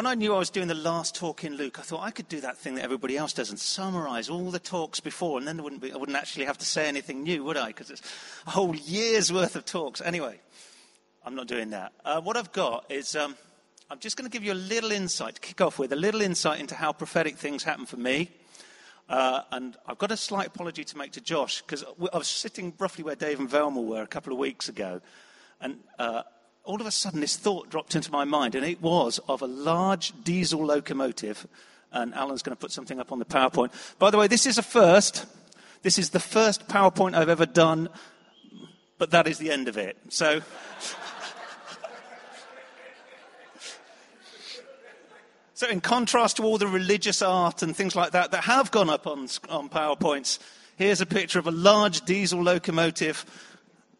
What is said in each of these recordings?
when I knew I was doing the last talk in Luke, I thought I could do that thing that everybody else does and summarize all the talks before, and then wouldn't be, I wouldn't actually have to say anything new, would I? Because it's a whole year's worth of talks. Anyway, I'm not doing that. Uh, what I've got is um, I'm just going to give you a little insight to kick off with, a little insight into how prophetic things happen for me. Uh, and I've got a slight apology to make to Josh because I was sitting roughly where Dave and Velma were a couple of weeks ago, and uh, all of a sudden this thought dropped into my mind, and it was of a large diesel locomotive. And Alan's going to put something up on the PowerPoint. By the way, this is a first. This is the first PowerPoint I've ever done, but that is the end of it. So. So, in contrast to all the religious art and things like that that have gone up on, on PowerPoints, here's a picture of a large diesel locomotive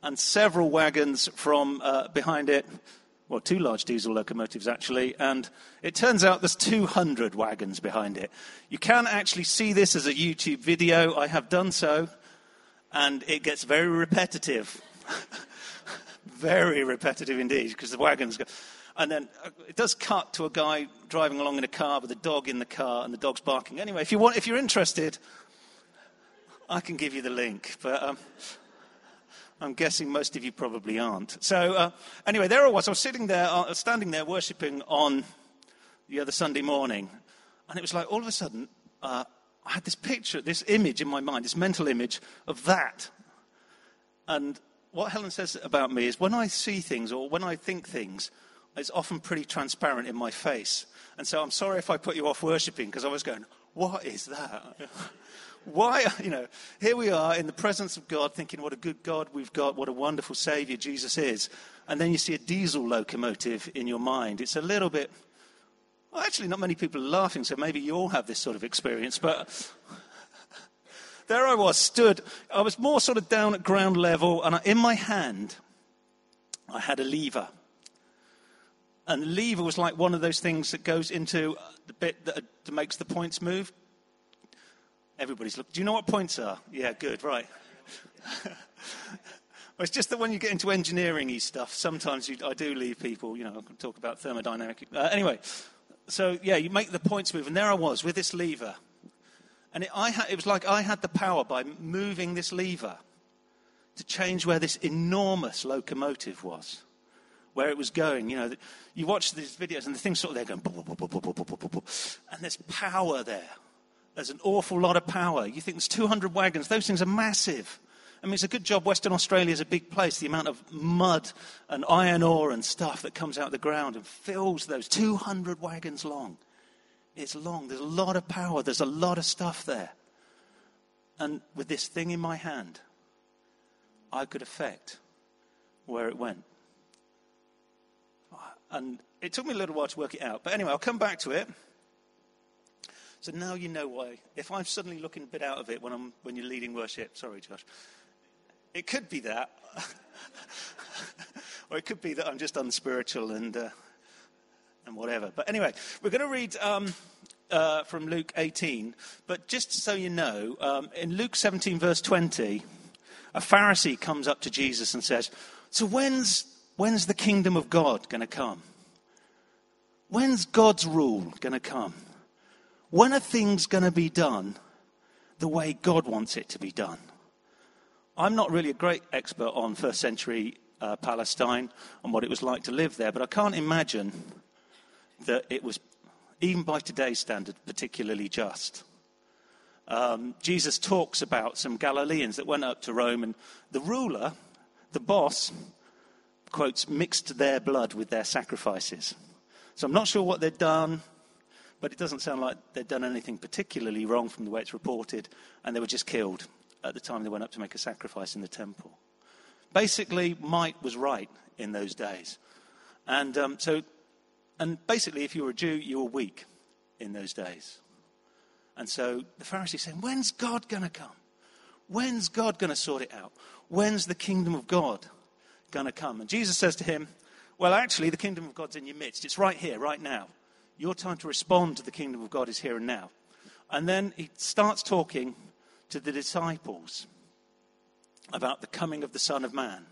and several wagons from uh, behind it. Well, two large diesel locomotives, actually. And it turns out there's 200 wagons behind it. You can actually see this as a YouTube video. I have done so. And it gets very repetitive. very repetitive indeed, because the wagons go. And then uh, it does cut to a guy driving along in a car with a dog in the car, and the dog's barking. Anyway, if, you want, if you're interested, I can give you the link. But um, I'm guessing most of you probably aren't. So, uh, anyway, there I was. I was sitting there, uh, standing there, worshipping on the other Sunday morning. And it was like all of a sudden, uh, I had this picture, this image in my mind, this mental image of that. And what Helen says about me is when I see things or when I think things, it's often pretty transparent in my face. And so I'm sorry if I put you off worshipping because I was going, what is that? Why, you know, here we are in the presence of God thinking what a good God we've got, what a wonderful Savior Jesus is. And then you see a diesel locomotive in your mind. It's a little bit, well, actually, not many people are laughing, so maybe you all have this sort of experience. But there I was, stood. I was more sort of down at ground level, and in my hand, I had a lever. And lever was like one of those things that goes into the bit that, that makes the points move. Everybody's looking. Do you know what points are? Yeah, good, right. well, it's just that when you get into engineering stuff, sometimes you, I do leave people, you know, I can talk about thermodynamic. Uh, anyway, so yeah, you make the points move. And there I was with this lever. And it, I it was like I had the power by moving this lever to change where this enormous locomotive was where it was going. You know, you watch these videos and the thing's sort of there going, and there's power there. There's an awful lot of power. You think there's 200 wagons. Those things are massive. I mean, it's a good job Western Australia is a big place. The amount of mud and iron ore and stuff that comes out of the ground and fills those 200 wagons long. It's long. There's a lot of power. There's a lot of stuff there. And with this thing in my hand, I could affect where it went. And it took me a little while to work it out. But anyway, I'll come back to it. So now you know why. If I'm suddenly looking a bit out of it when, I'm, when you're leading worship, sorry, Josh. It could be that. or it could be that I'm just unspiritual and, uh, and whatever. But anyway, we're going to read um, uh, from Luke 18. But just so you know, um, in Luke 17, verse 20, a Pharisee comes up to Jesus and says, So when's, when's the kingdom of God going to come? When's God's rule going to come? When are things going to be done the way God wants it to be done? I'm not really a great expert on first century uh, Palestine and what it was like to live there, but I can't imagine that it was, even by today's standard, particularly just. Um, Jesus talks about some Galileans that went up to Rome, and the ruler, the boss, quotes, mixed their blood with their sacrifices. So I'm not sure what they'd done. But it doesn't sound like they'd done anything particularly wrong from the way it's reported, and they were just killed at the time they went up to make a sacrifice in the temple. Basically, might was right in those days. And um, so, and basically, if you were a Jew, you were weak in those days. And so the Pharisees saying, When's God going to come? When's God going to sort it out? When's the kingdom of God going to come? And Jesus says to him, Well, actually, the kingdom of God's in your midst. It's right here, right now. Your time to respond to the kingdom of God is here and now. And then he starts talking to the disciples about the coming of the Son of Man,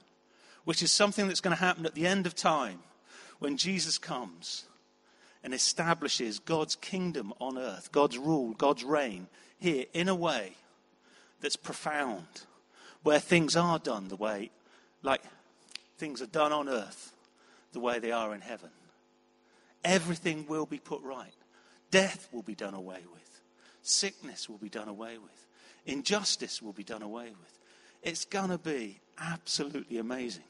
which is something that's going to happen at the end of time when Jesus comes. and establishes God's kingdom on earth, God's rule, God's reign here in a way that's profound, where things are done the way, like things are done on earth the way they are in heaven. Everything will be put right. Death will be done away with. Sickness will be done away with. Injustice will be done away with. It's going to be absolutely amazing.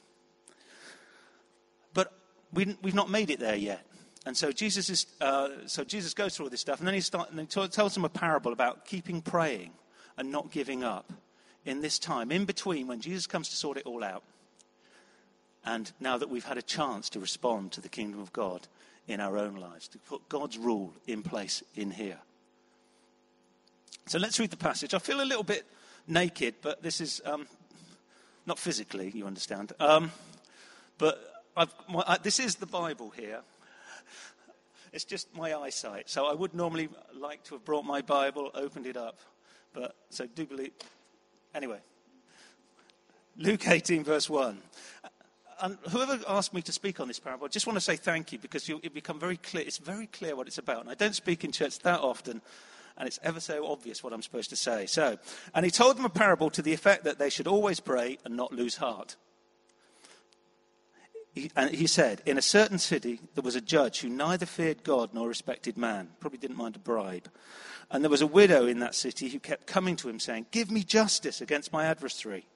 But we, we've not made it there yet. And so Jesus, is, uh, so Jesus goes through all this stuff, and then he, start, and he t- tells them a parable about keeping praying and not giving up in this time, in between when Jesus comes to sort it all out, and now that we've had a chance to respond to the kingdom of God in our own lives, to put God's rule in place in here. So let's read the passage. I feel a little bit naked, but this is um, not physically, you understand. Um, but my, I, this is the Bible here. It's just my eyesight. So I would normally like to have brought my Bible, opened it up. But so do believe. Anyway, Luke 18, verse 1. And whoever asked me to speak on this parable, I just want to say thank you because you, it become very clear. It's very clear what it's about. And I don't speak in church that often, and it's ever so obvious what I'm supposed to say. So, and he told them a parable to the effect that they should always pray and not lose heart. He, and he said, In a certain city, there was a judge who neither feared God nor respected man, probably didn't mind a bribe. And there was a widow in that city who kept coming to him, saying, Give me justice against my adversary.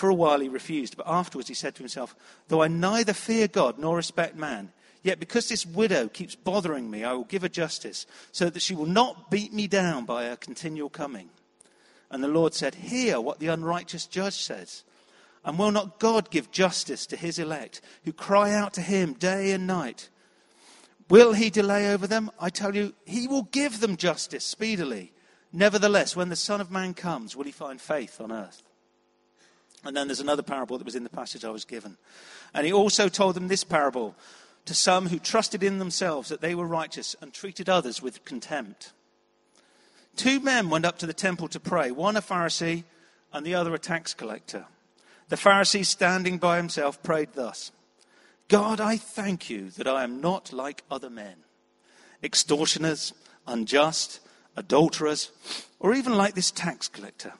For a while he refused, but afterwards he said to himself, Though I neither fear God nor respect man, yet because this widow keeps bothering me, I will give her justice, so that she will not beat me down by her continual coming. And the Lord said, Hear what the unrighteous judge says. And will not God give justice to his elect, who cry out to him day and night? Will he delay over them? I tell you, he will give them justice speedily. Nevertheless, when the Son of Man comes, will he find faith on earth? And then there's another parable that was in the passage I was given. And he also told them this parable to some who trusted in themselves that they were righteous and treated others with contempt. Two men went up to the temple to pray, one a Pharisee and the other a tax collector. The Pharisee, standing by himself, prayed thus God, I thank you that I am not like other men, extortioners, unjust, adulterers, or even like this tax collector.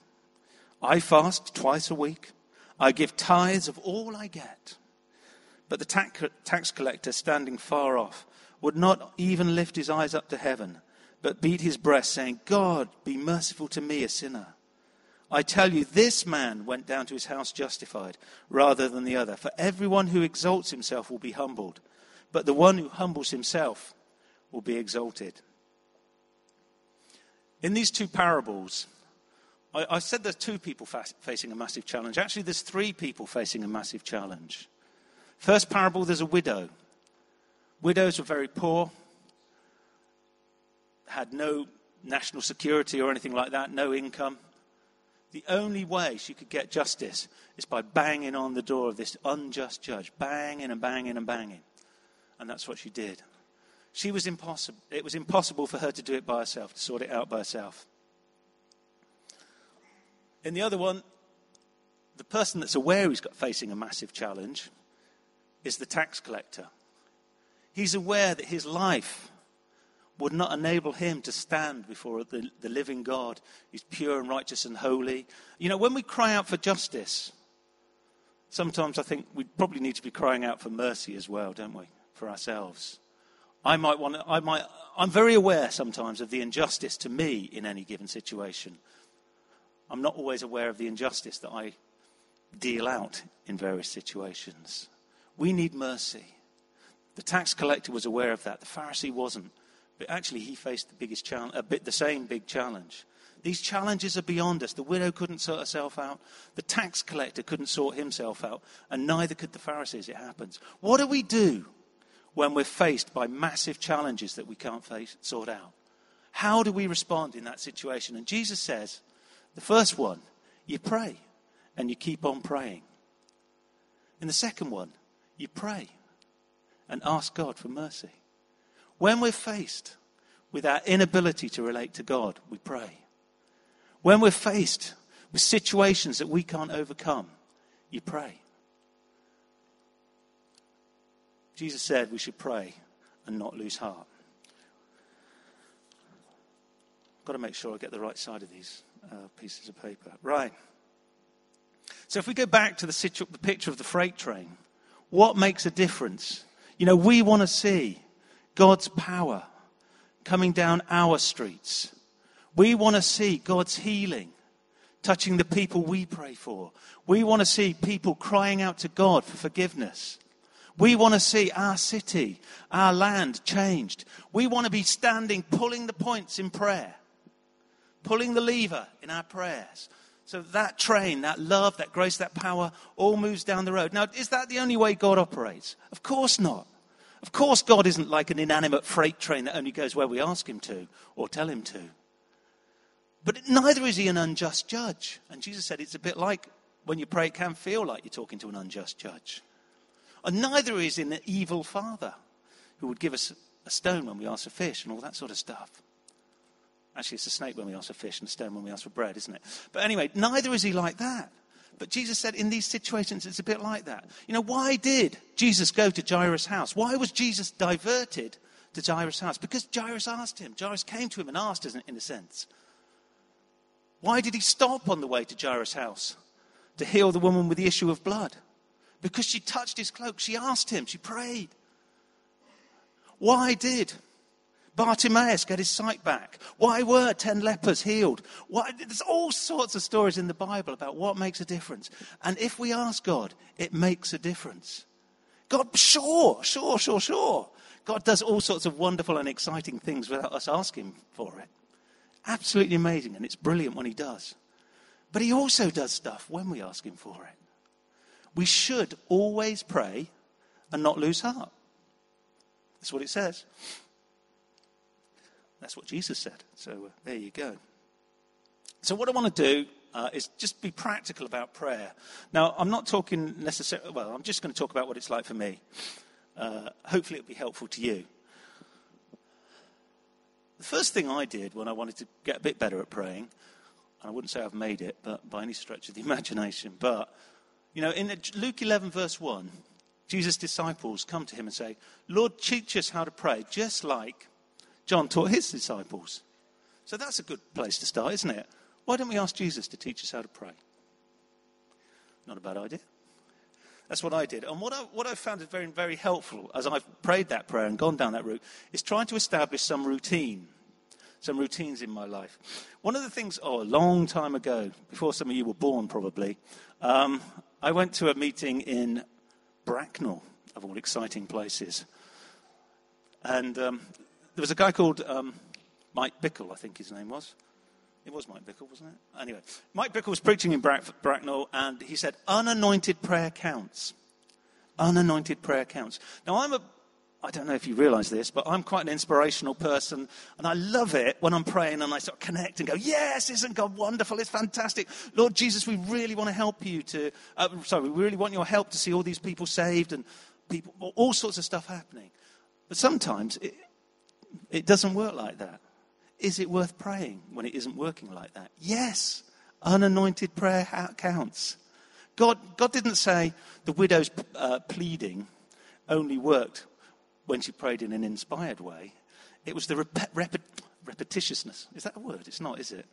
I fast twice a week. I give tithes of all I get. But the tax collector, standing far off, would not even lift his eyes up to heaven, but beat his breast, saying, God, be merciful to me, a sinner. I tell you, this man went down to his house justified rather than the other. For everyone who exalts himself will be humbled, but the one who humbles himself will be exalted. In these two parables, I, I said there's two people fa- facing a massive challenge. Actually, there's three people facing a massive challenge. First parable, there's a widow. Widows were very poor, had no national security or anything like that, no income. The only way she could get justice is by banging on the door of this unjust judge, banging and banging and banging. And that's what she did. She was impossible. It was impossible for her to do it by herself, to sort it out by herself. In the other one, the person that's aware he's got facing a massive challenge is the tax collector. He's aware that his life would not enable him to stand before the, the living God who's pure and righteous and holy. You know, when we cry out for justice, sometimes I think we probably need to be crying out for mercy as well, don't we, for ourselves. I might want to, I might, I'm very aware sometimes of the injustice to me in any given situation. I'm not always aware of the injustice that I deal out in various situations. We need mercy. The tax collector was aware of that. The Pharisee wasn't. But actually, he faced the biggest challenge, a bit the same big challenge. These challenges are beyond us. The widow couldn't sort herself out. The tax collector couldn't sort himself out. And neither could the Pharisees. It happens. What do we do when we're faced by massive challenges that we can't face, sort out? How do we respond in that situation? And Jesus says, the first one, you pray and you keep on praying. In the second one, you pray and ask God for mercy. When we're faced with our inability to relate to God, we pray. When we're faced with situations that we can't overcome, you pray. Jesus said we should pray and not lose heart. I've got to make sure I get the right side of these uh, pieces of paper. Right. So if we go back to the, situ- the picture of the freight train, what makes a difference? You know, we want to see God's power coming down our streets. We want to see God's healing touching the people we pray for. We want to see people crying out to God for forgiveness. We want to see our city, our land changed. We want to be standing, pulling the points in prayer, pulling the lever in our prayers. So that train, that love, that grace, that power all moves down the road. Now, is that the only way God operates? Of course not. Of course, God isn't like an inanimate freight train that only goes where we ask Him to or tell Him to. But neither is He an unjust judge. And Jesus said it's a bit like when you pray, it can feel like you're talking to an unjust judge. And neither is an evil father who would give us a stone when we ask for fish and all that sort of stuff. Actually, it's a snake when we ask for fish and a stone when we ask for bread, isn't it? But anyway, neither is He like that. But Jesus said in these situations, it's a bit like that. You know, why did Jesus go to Jairus' house? Why was Jesus diverted to Jairus' house? Because Jairus asked him. Jairus came to him and asked, in a sense. Why did he stop on the way to Jairus' house to heal the woman with the issue of blood? Because she touched his cloak. She asked him. She prayed. Why did Bartimaeus get his sight back? Why were 10 lepers healed? Why, there's all sorts of stories in the Bible about what makes a difference. And if we ask God, it makes a difference. God, sure, sure, sure, sure. God does all sorts of wonderful and exciting things without us asking for it. Absolutely amazing, and it's brilliant when He does. But He also does stuff when we ask Him for it. We should always pray and not lose heart. That's what it says. That's what Jesus said. So uh, there you go. So, what I want to do uh, is just be practical about prayer. Now, I'm not talking necessarily, well, I'm just going to talk about what it's like for me. Uh, hopefully, it'll be helpful to you. The first thing I did when I wanted to get a bit better at praying, and I wouldn't say I've made it, but by any stretch of the imagination, but, you know, in Luke 11, verse 1, Jesus' disciples come to him and say, Lord, teach us how to pray, just like John taught his disciples. So that's a good place to start, isn't it? Why don't we ask Jesus to teach us how to pray? Not a bad idea. That's what I did. And what I, what I found is very, very helpful as I've prayed that prayer and gone down that route is trying to establish some routine, some routines in my life. One of the things, oh, a long time ago, before some of you were born probably, um, I went to a meeting in Bracknell, of all exciting places. And um, there was a guy called um, Mike Bickle, I think his name was. It was Mike Bickle, wasn't it? Anyway, Mike Bickle was preaching in Brack- Bracknell, and he said, unanointed prayer counts. Unanointed prayer counts. Now, I'm a, I don't know if you realize this, but I'm quite an inspirational person, and I love it when I'm praying and I sort of connect and go, Yes, isn't God wonderful? It's fantastic. Lord Jesus, we really want to help you to, uh, sorry, we really want your help to see all these people saved and people, all sorts of stuff happening. But sometimes it, it doesn't work like that. Is it worth praying when it isn't working like that? Yes. Unanointed prayer counts. God, God didn't say the widow's uh, pleading only worked when she prayed in an inspired way. It was the rep- rep- repetitiousness. Is that a word? It's not, is it?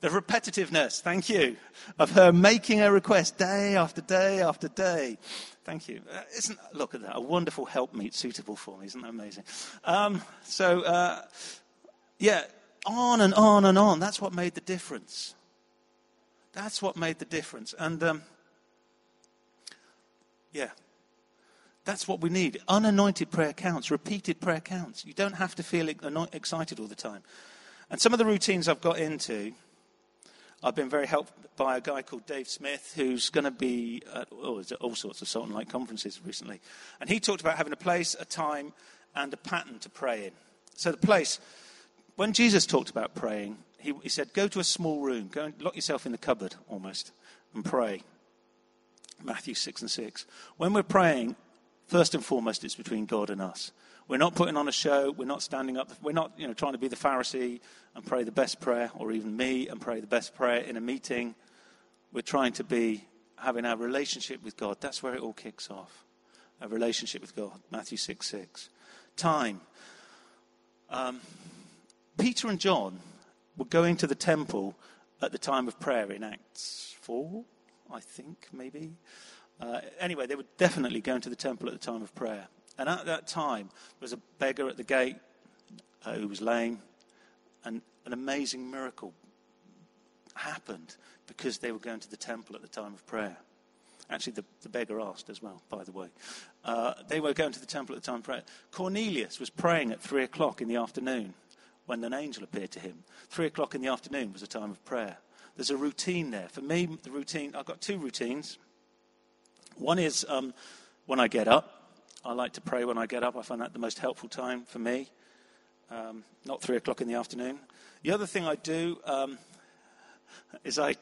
The repetitiveness, thank you, of her making a request day after day after day. Thank you. Uh, isn't, look at that, a wonderful helpmeet suitable for me. Isn't that amazing? Um, so, uh, yeah, on and on and on. That's what made the difference. That's what made the difference. And, um, yeah, that's what we need. Unanointed prayer counts, repeated prayer counts. You don't have to feel excited all the time. And some of the routines I've got into I've been very helped by a guy called Dave Smith, who's going to be at oh, all sorts of Salt and Light conferences recently. And he talked about having a place, a time, and a pattern to pray in. So, the place, when Jesus talked about praying, he, he said, Go to a small room, go and lock yourself in the cupboard almost, and pray. Matthew 6 and 6. When we're praying, first and foremost, it's between God and us. We're not putting on a show. We're not standing up. We're not you know, trying to be the Pharisee and pray the best prayer, or even me and pray the best prayer in a meeting. We're trying to be having our relationship with God. That's where it all kicks off. A relationship with God. Matthew 6 6. time. Um, Peter and John were going to the temple at the time of prayer in Acts 4, I think, maybe. Uh, anyway, they were definitely going to the temple at the time of prayer. And at that time, there was a beggar at the gate uh, who was lame, and an amazing miracle happened because they were going to the temple at the time of prayer. Actually, the, the beggar asked as well, by the way. Uh, they were going to the temple at the time of prayer. Cornelius was praying at three o'clock in the afternoon when an angel appeared to him. Three o'clock in the afternoon was a time of prayer. There's a routine there. For me, the routine, I've got two routines. One is um, when I get up. I like to pray when I get up. I find that the most helpful time for me, um, not three o'clock in the afternoon. The other thing I do um, is I,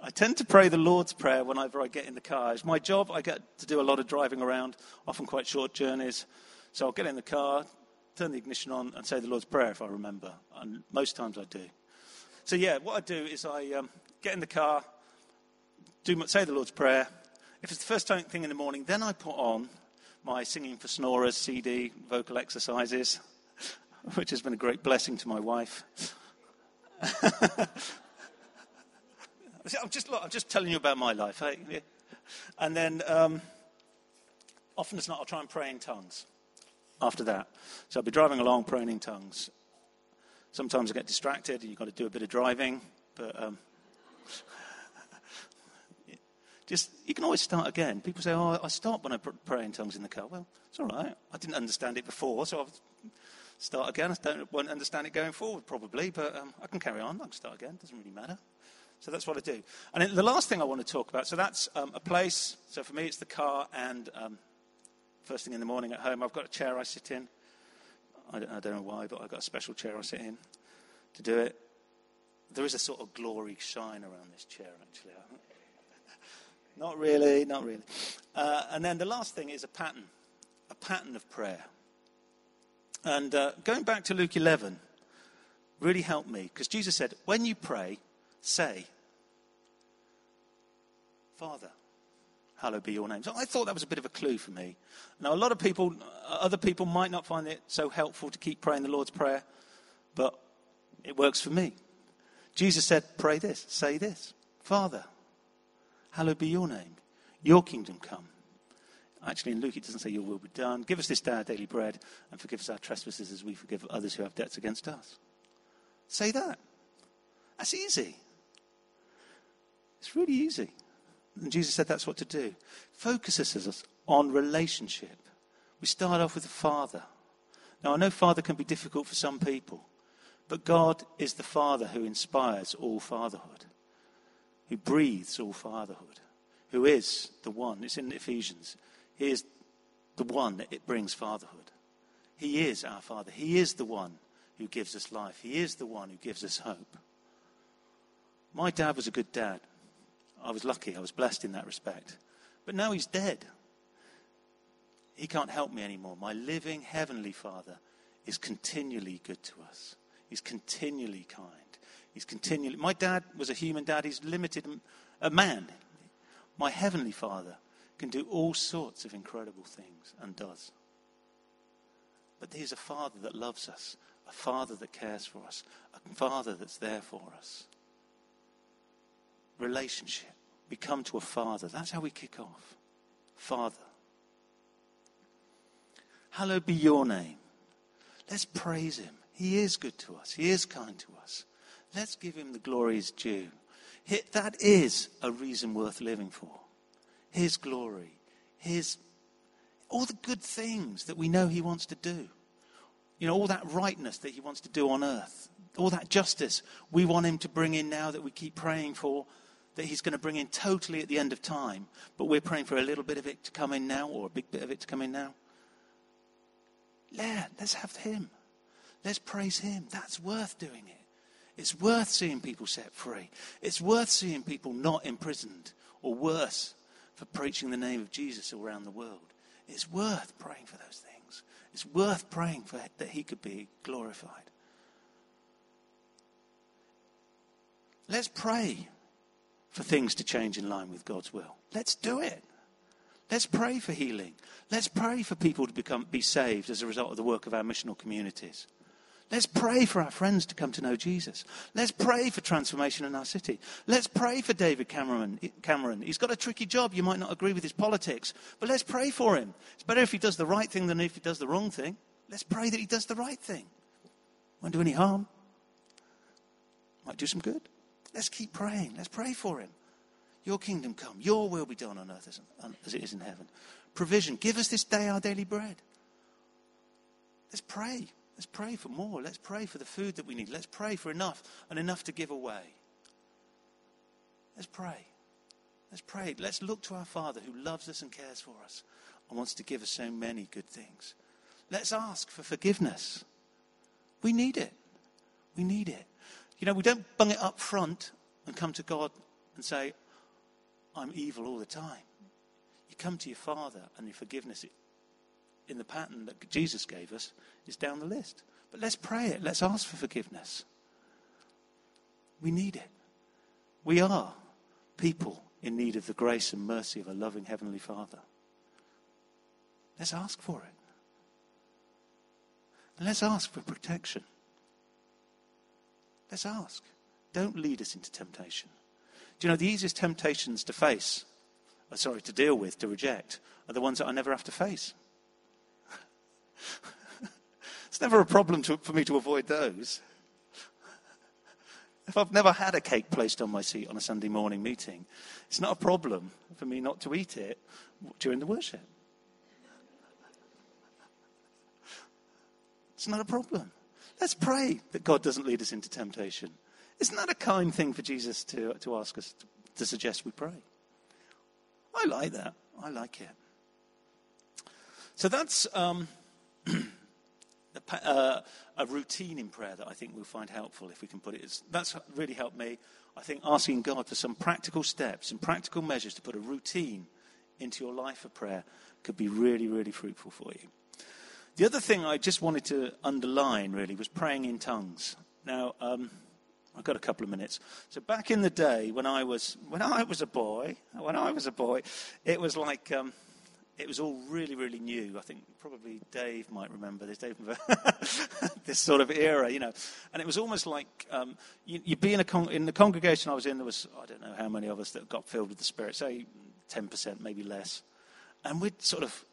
I tend to pray the Lord's Prayer whenever I get in the car. It's my job. I get to do a lot of driving around, often quite short journeys. So I'll get in the car, turn the ignition on, and say the Lord's Prayer if I remember. And most times I do. So, yeah, what I do is I um, get in the car, do, say the Lord's Prayer, if it's the first thing in the morning, then I put on my Singing for Snorers CD, vocal exercises, which has been a great blessing to my wife. I'm just, look, I'm just telling you about my life. Eh? And then, um, often as not, I'll try and pray in tongues after that. So I'll be driving along praying in tongues. Sometimes I get distracted and you've got to do a bit of driving, but um, just, you can always start again. People say, oh, I start when I pray in tongues in the car. Well, it's all right. I didn't understand it before, so I'll start again. I don't, won't understand it going forward, probably, but um, I can carry on. I can start again. Doesn't really matter. So that's what I do. And the last thing I want to talk about, so that's um, a place. So for me, it's the car and um, first thing in the morning at home, I've got a chair I sit in. I don't, I don't know why, but I've got a special chair I sit in to do it. There is a sort of glory shine around this chair, actually. Not really, not really. Uh, and then the last thing is a pattern, a pattern of prayer. And uh, going back to Luke 11 really helped me because Jesus said, when you pray, say, Father, hallowed be your name. So I thought that was a bit of a clue for me. Now, a lot of people, other people might not find it so helpful to keep praying the Lord's Prayer, but it works for me. Jesus said, pray this, say this, Father, Hallowed be your name. Your kingdom come. Actually, in Luke, it doesn't say your will be done. Give us this day our daily bread and forgive us our trespasses as we forgive others who have debts against us. Say that. That's easy. It's really easy. And Jesus said that's what to do. Focuses us on relationship. We start off with the Father. Now, I know Father can be difficult for some people, but God is the Father who inspires all fatherhood who breathes all fatherhood, who is the one. It's in Ephesians. He is the one that it brings fatherhood. He is our Father. He is the one who gives us life. He is the one who gives us hope. My dad was a good dad. I was lucky. I was blessed in that respect. But now he's dead. He can't help me anymore. My living Heavenly Father is continually good to us, He's continually kind. He's continually. My dad was a human dad. He's limited, a man. My heavenly Father can do all sorts of incredible things and does. But he's a Father that loves us, a Father that cares for us, a Father that's there for us. Relationship. We come to a Father. That's how we kick off. Father. Hallowed be your name. Let's praise him. He is good to us. He is kind to us. Let's give him the glories due. That is a reason worth living for. His glory, his all the good things that we know he wants to do. You know, all that rightness that he wants to do on earth, all that justice we want him to bring in now that we keep praying for, that he's going to bring in totally at the end of time, but we're praying for a little bit of it to come in now or a big bit of it to come in now. Yeah, let's have him. Let's praise him. That's worth doing it. It's worth seeing people set free. It's worth seeing people not imprisoned or worse for preaching the name of Jesus around the world. It's worth praying for those things. It's worth praying for that he could be glorified. Let's pray for things to change in line with God's will. Let's do it. Let's pray for healing. Let's pray for people to become, be saved as a result of the work of our missional communities. Let's pray for our friends to come to know Jesus. Let's pray for transformation in our city. Let's pray for David Cameron. Cameron. He's got a tricky job. You might not agree with his politics, but let's pray for him. It's better if he does the right thing than if he does the wrong thing. Let's pray that he does the right thing. Won't do any harm. Might do some good. Let's keep praying. Let's pray for him. Your kingdom come. Your will be done on earth as, it is in heaven. Provision. Give us this day our daily bread. Let's pray. Let's pray for more. Let's pray for the food that we need. Let's pray for enough and enough to give away. Let's pray. Let's pray. Let's look to our Father who loves us and cares for us and wants to give us so many good things. Let's ask for forgiveness. We need it. We need it. You know, we don't bung it up front and come to God and say, I'm evil all the time. You come to your Father and your forgiveness in the pattern that Jesus gave us is down the list. But let's pray it. Let's ask for forgiveness. We need it. We are people in need of the grace and mercy of a loving Heavenly Father. Let's ask for it. And let's ask for protection. Let's ask. Don't lead us into temptation. Do you know the easiest temptations to face, uh, sorry, to deal with, to reject, are the ones that I never have to face? it's never a problem to, for me to avoid those. If I've never had a cake placed on my seat on a Sunday morning meeting, it's not a problem for me not to eat it during the worship. It's not a problem. Let's pray that God doesn't lead us into temptation. Isn't that a kind thing for Jesus to, to ask us to, to suggest we pray? I like that. I like it. So that's um, uh, a routine in prayer that I think we'll find helpful if we can put it. As, that's really helped me. I think asking God for some practical steps and practical measures to put a routine into your life of prayer could be really, really fruitful for you. The other thing I just wanted to underline really was praying in tongues. Now, um, I've got a couple of minutes. So back in the day when I was when I was a boy, when I was a boy, it was like um, it was all really, really new. I think probably Dave might remember this, Dave, this sort of era, you know. And it was almost like um, you, would be in, a con- in the congregation I was in. There was I don't know how many of us that got filled with the Spirit, say ten percent, maybe less, and we'd sort of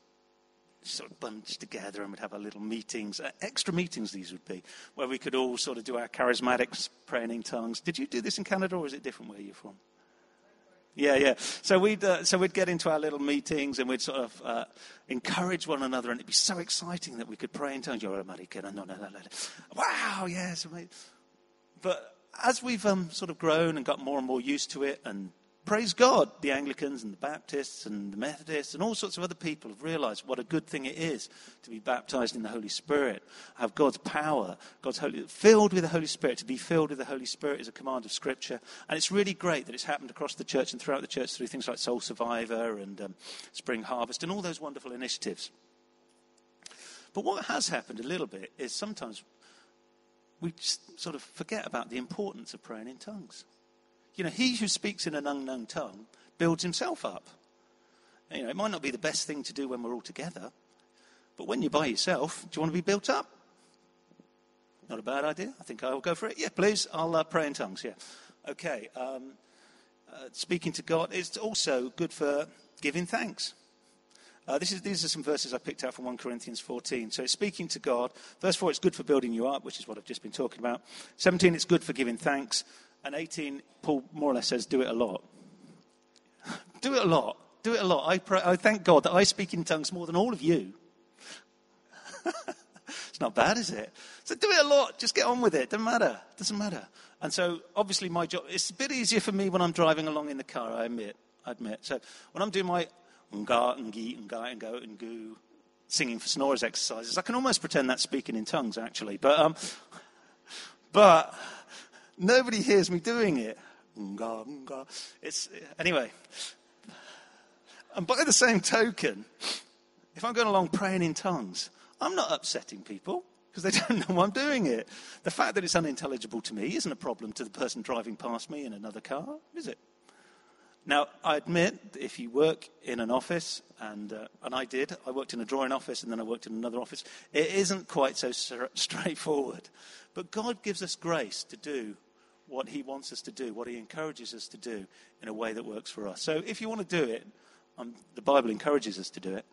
sort of bunch together and we'd have our little meetings, uh, extra meetings these would be, where we could all sort of do our charismatics praying in tongues. Did you do this in Canada or is it different where you're from? Yeah, yeah. So we'd, uh, so we'd get into our little meetings and we'd sort of uh, encourage one another, and it'd be so exciting that we could pray in tongues. Wow, yes. But as we've um, sort of grown and got more and more used to it and praise God, the Anglicans and the Baptists and the Methodists and all sorts of other people have realized what a good thing it is to be baptized in the Holy Spirit, have God's power, God's Holy, filled with the Holy Spirit. To be filled with the Holy Spirit is a command of Scripture. And it's really great that it's happened across the church and throughout the church through things like Soul Survivor and um, Spring Harvest and all those wonderful initiatives. But what has happened a little bit is sometimes we sort of forget about the importance of praying in tongues. You know, he who speaks in an unknown tongue builds himself up. You know, it might not be the best thing to do when we're all together, but when you're by yourself, do you want to be built up? Not a bad idea. I think I'll go for it. Yeah, please. I'll uh, pray in tongues. Yeah. Okay. Um, uh, speaking to God is also good for giving thanks. Uh, is, these are some verses I picked out from 1 Corinthians 14. So speaking to God. Verse 4, it's good for building you up, which is what I've just been talking about. 17, it's good for giving thanks. And 18, Paul more or less says, do it a lot. do it a lot. Do it a lot. I, pray, I thank God that I speak in tongues more than all of you. it's not bad, is it? So do it a lot. Just get on with it. Doesn't matter. Doesn't matter. And so obviously my job, it's a bit easier for me when I'm driving along in the car, I admit. I admit. So when I'm doing my nga, ngi, nga, and go, and goo, singing for snorers exercises, I can almost pretend that's speaking in tongues, actually. But, um, but Nobody hears me doing it. It's, anyway. And by the same token, if I'm going along praying in tongues, I'm not upsetting people because they don't know I'm doing it. The fact that it's unintelligible to me isn't a problem to the person driving past me in another car, is it? Now, I admit, that if you work in an office, and, uh, and I did, I worked in a drawing office and then I worked in another office, it isn't quite so straightforward. But God gives us grace to do what He wants us to do, what He encourages us to do in a way that works for us. So if you want to do it, um, the Bible encourages us to do it,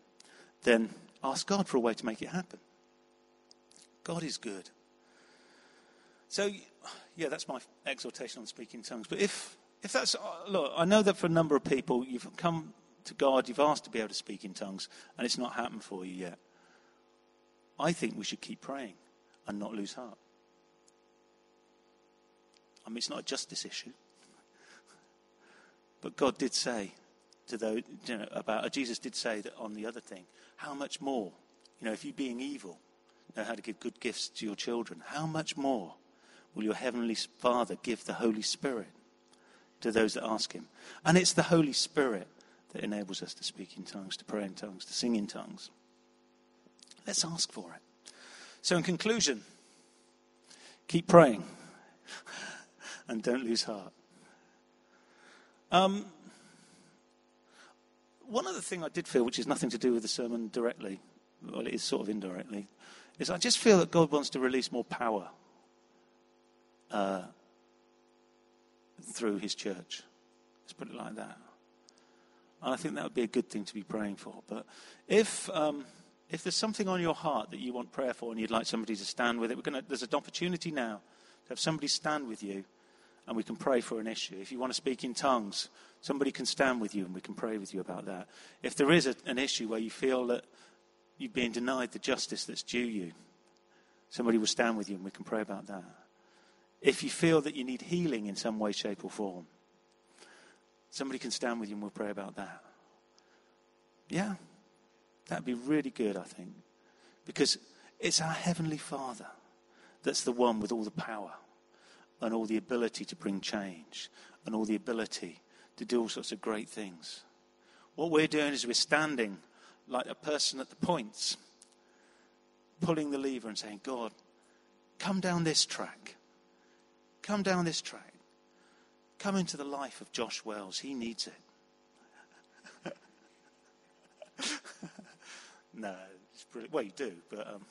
then ask God for a way to make it happen. God is good. So, yeah, that's my exhortation on speaking tongues. But if if that's, uh, look, I know that for a number of people, you've come to God, you've asked to be able to speak in tongues, and it's not happened for you yet. I think we should keep praying and not lose heart. I mean, it's not a justice issue. But God did say to those, you know, about, uh, Jesus did say that on the other thing, how much more, you know, if you being evil know how to give good gifts to your children, how much more will your heavenly Father give the Holy Spirit to those that ask Him. And it's the Holy Spirit that enables us to speak in tongues, to pray in tongues, to sing in tongues. Let's ask for it. So, in conclusion, keep praying and don't lose heart. Um, one other thing I did feel, which is nothing to do with the sermon directly, well, it is sort of indirectly, is I just feel that God wants to release more power uh, through his church. Let's put it like that. And I think that would be a good thing to be praying for. But if, um, if there's something on your heart that you want prayer for and you'd like somebody to stand with it, gonna, there's an opportunity now to have somebody stand with you and we can pray for an issue. If you want to speak in tongues, somebody can stand with you and we can pray with you about that. If there is a, an issue where you feel that you've been denied the justice that's due you, somebody will stand with you and we can pray about that. If you feel that you need healing in some way, shape, or form, somebody can stand with you and we'll pray about that. Yeah, that'd be really good, I think. Because it's our Heavenly Father that's the one with all the power and all the ability to bring change and all the ability to do all sorts of great things. What we're doing is we're standing like a person at the points, pulling the lever and saying, God, come down this track. Come down this track. Come into the life of Josh Wells. He needs it. no, it's brilliant. Well, you do, but um,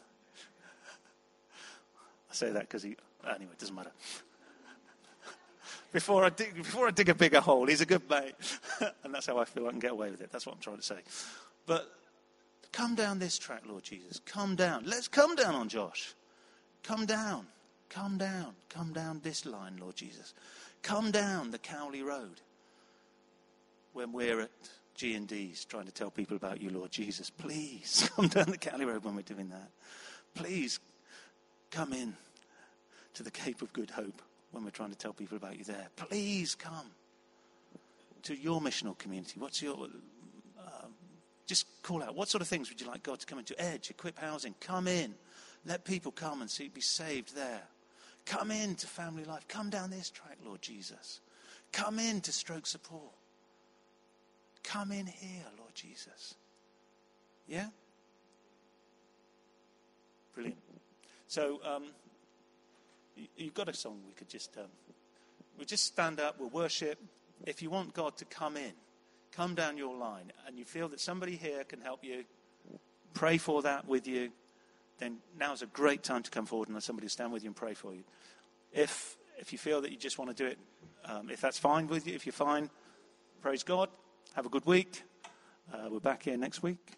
I say that because he. Anyway, it doesn't matter. Before I dig, before I dig a bigger hole, he's a good mate, and that's how I feel I can get away with it. That's what I'm trying to say. But come down this track, Lord Jesus. Come down. Let's come down on Josh. Come down. Come down. Come down this line, Lord Jesus. Come down the Cowley Road when we're at G&D's trying to tell people about you, Lord Jesus. Please come down the Cowley Road when we're doing that. Please come in to the Cape of Good Hope when we're trying to tell people about you there. Please come to your missional community. What's your. Uh, just call out. What sort of things would you like God to come into? Edge, equip housing. Come in. Let people come and see, be saved there. Come into family life. Come down this track, Lord Jesus. Come in to stroke support. Come in here, Lord Jesus. Yeah? Brilliant. So, um, you've got a song we could just, um, we just stand up, we'll worship. If you want God to come in, come down your line, and you feel that somebody here can help you, pray for that with you then now's a great time to come forward and let somebody stand with you and pray for you. If, if you feel that you just want to do it, um, if that's fine with you, if you're fine, praise God. Have a good week. Uh, we're back here next week.